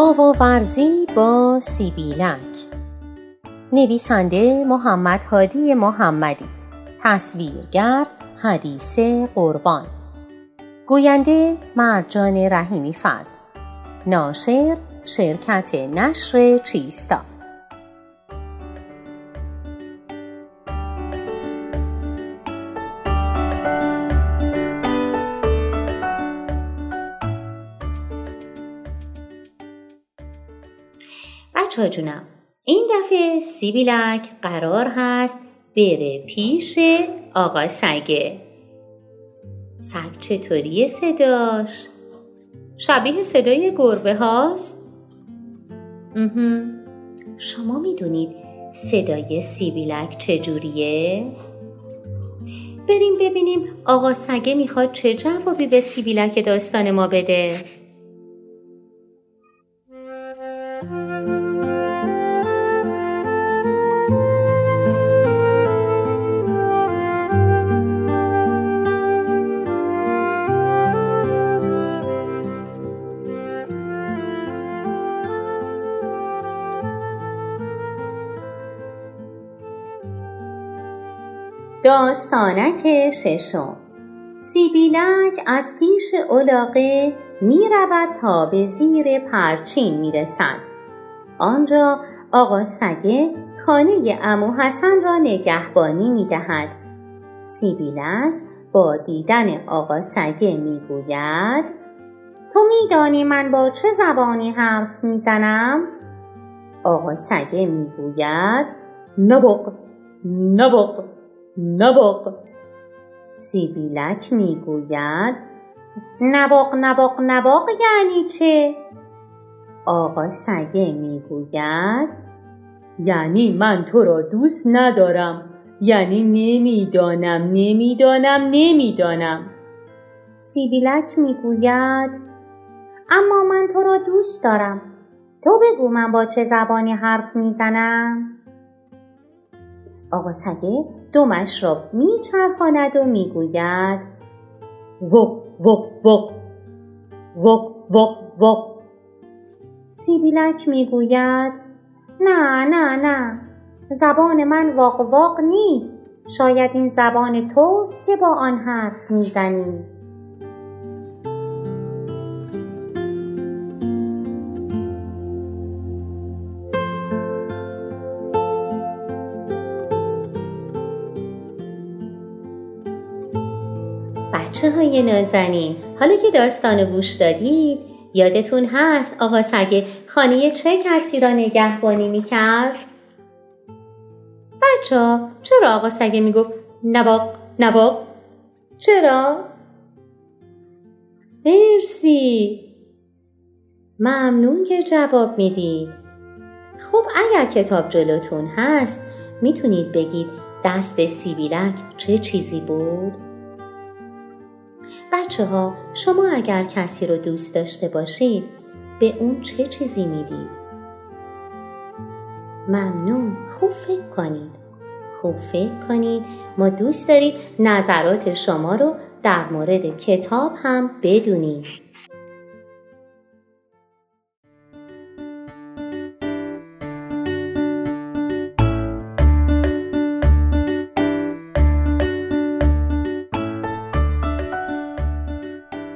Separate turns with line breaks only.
آواورزی با سیبیلک. نویسنده محمد هادی محمدی. تصویرگر حدیث قربان. گوینده مرجان رحیمی فرد. ناشر شرکت نشر چیستا. بچه جونم این دفعه سیبیلک قرار هست بره پیش آقا سگه سگ چطوری صداش؟ شبیه صدای گربه هاست؟ شما می‌دونید صدای سیبیلک چجوریه؟ بریم ببینیم آقا سگه می‌خواد چه جوابی به سیبیلک داستان ما بده؟ داستانک ششم. سیبیلک از پیش علاقه می رود تا به زیر پرچین می رسد. آنجا آقا سگه خانه امو حسن را نگهبانی می دهد. سیبیلک با دیدن آقا سگه می گوید تو میدانی من با چه زبانی حرف می‌زنم؟ آقا سگه می‌گوید نوق نوق نواق سیبیلک می‌گوید نواق نواق نواق یعنی چه؟ آقا سگه می‌گوید.
یعنی من تو را دوست ندارم. یعنی نمی‌دانم نمی‌دانم نمی‌دانم.
سیبیلک می‌گوید. اما من تو را دوست دارم. تو بگو من با چه زبانی حرف می‌زنم. آقا سگه دومش را میچرخاند و می‌گوید.
وق وق وق. وق وق وق.
سیبیلک می‌گوید نه نه نه. زبان من واق واق نیست. شاید این زبان توست که با آن حرف می‌زنی. بچه های نازنین حالا که داستان گوش دادید یادتون هست آقا سگه خانه چه کسی را نگهبانی می‌کرد؟ بچه چرا آقا سگه می‌گفت نواق نواق؟ چرا؟ مرسی ممنون که جواب می‌دید خب اگر کتاب جلوتون هست می‌تونید بگید دست سیبیلک چه چیزی بود؟ بچه ها شما اگر کسی رو دوست داشته باشید به اون چه چیزی می‌دید؟ ممنون. خوب فکر کنید. خوب فکر کنید. ما دوست دارید نظرات شما رو در مورد کتاب هم بدونید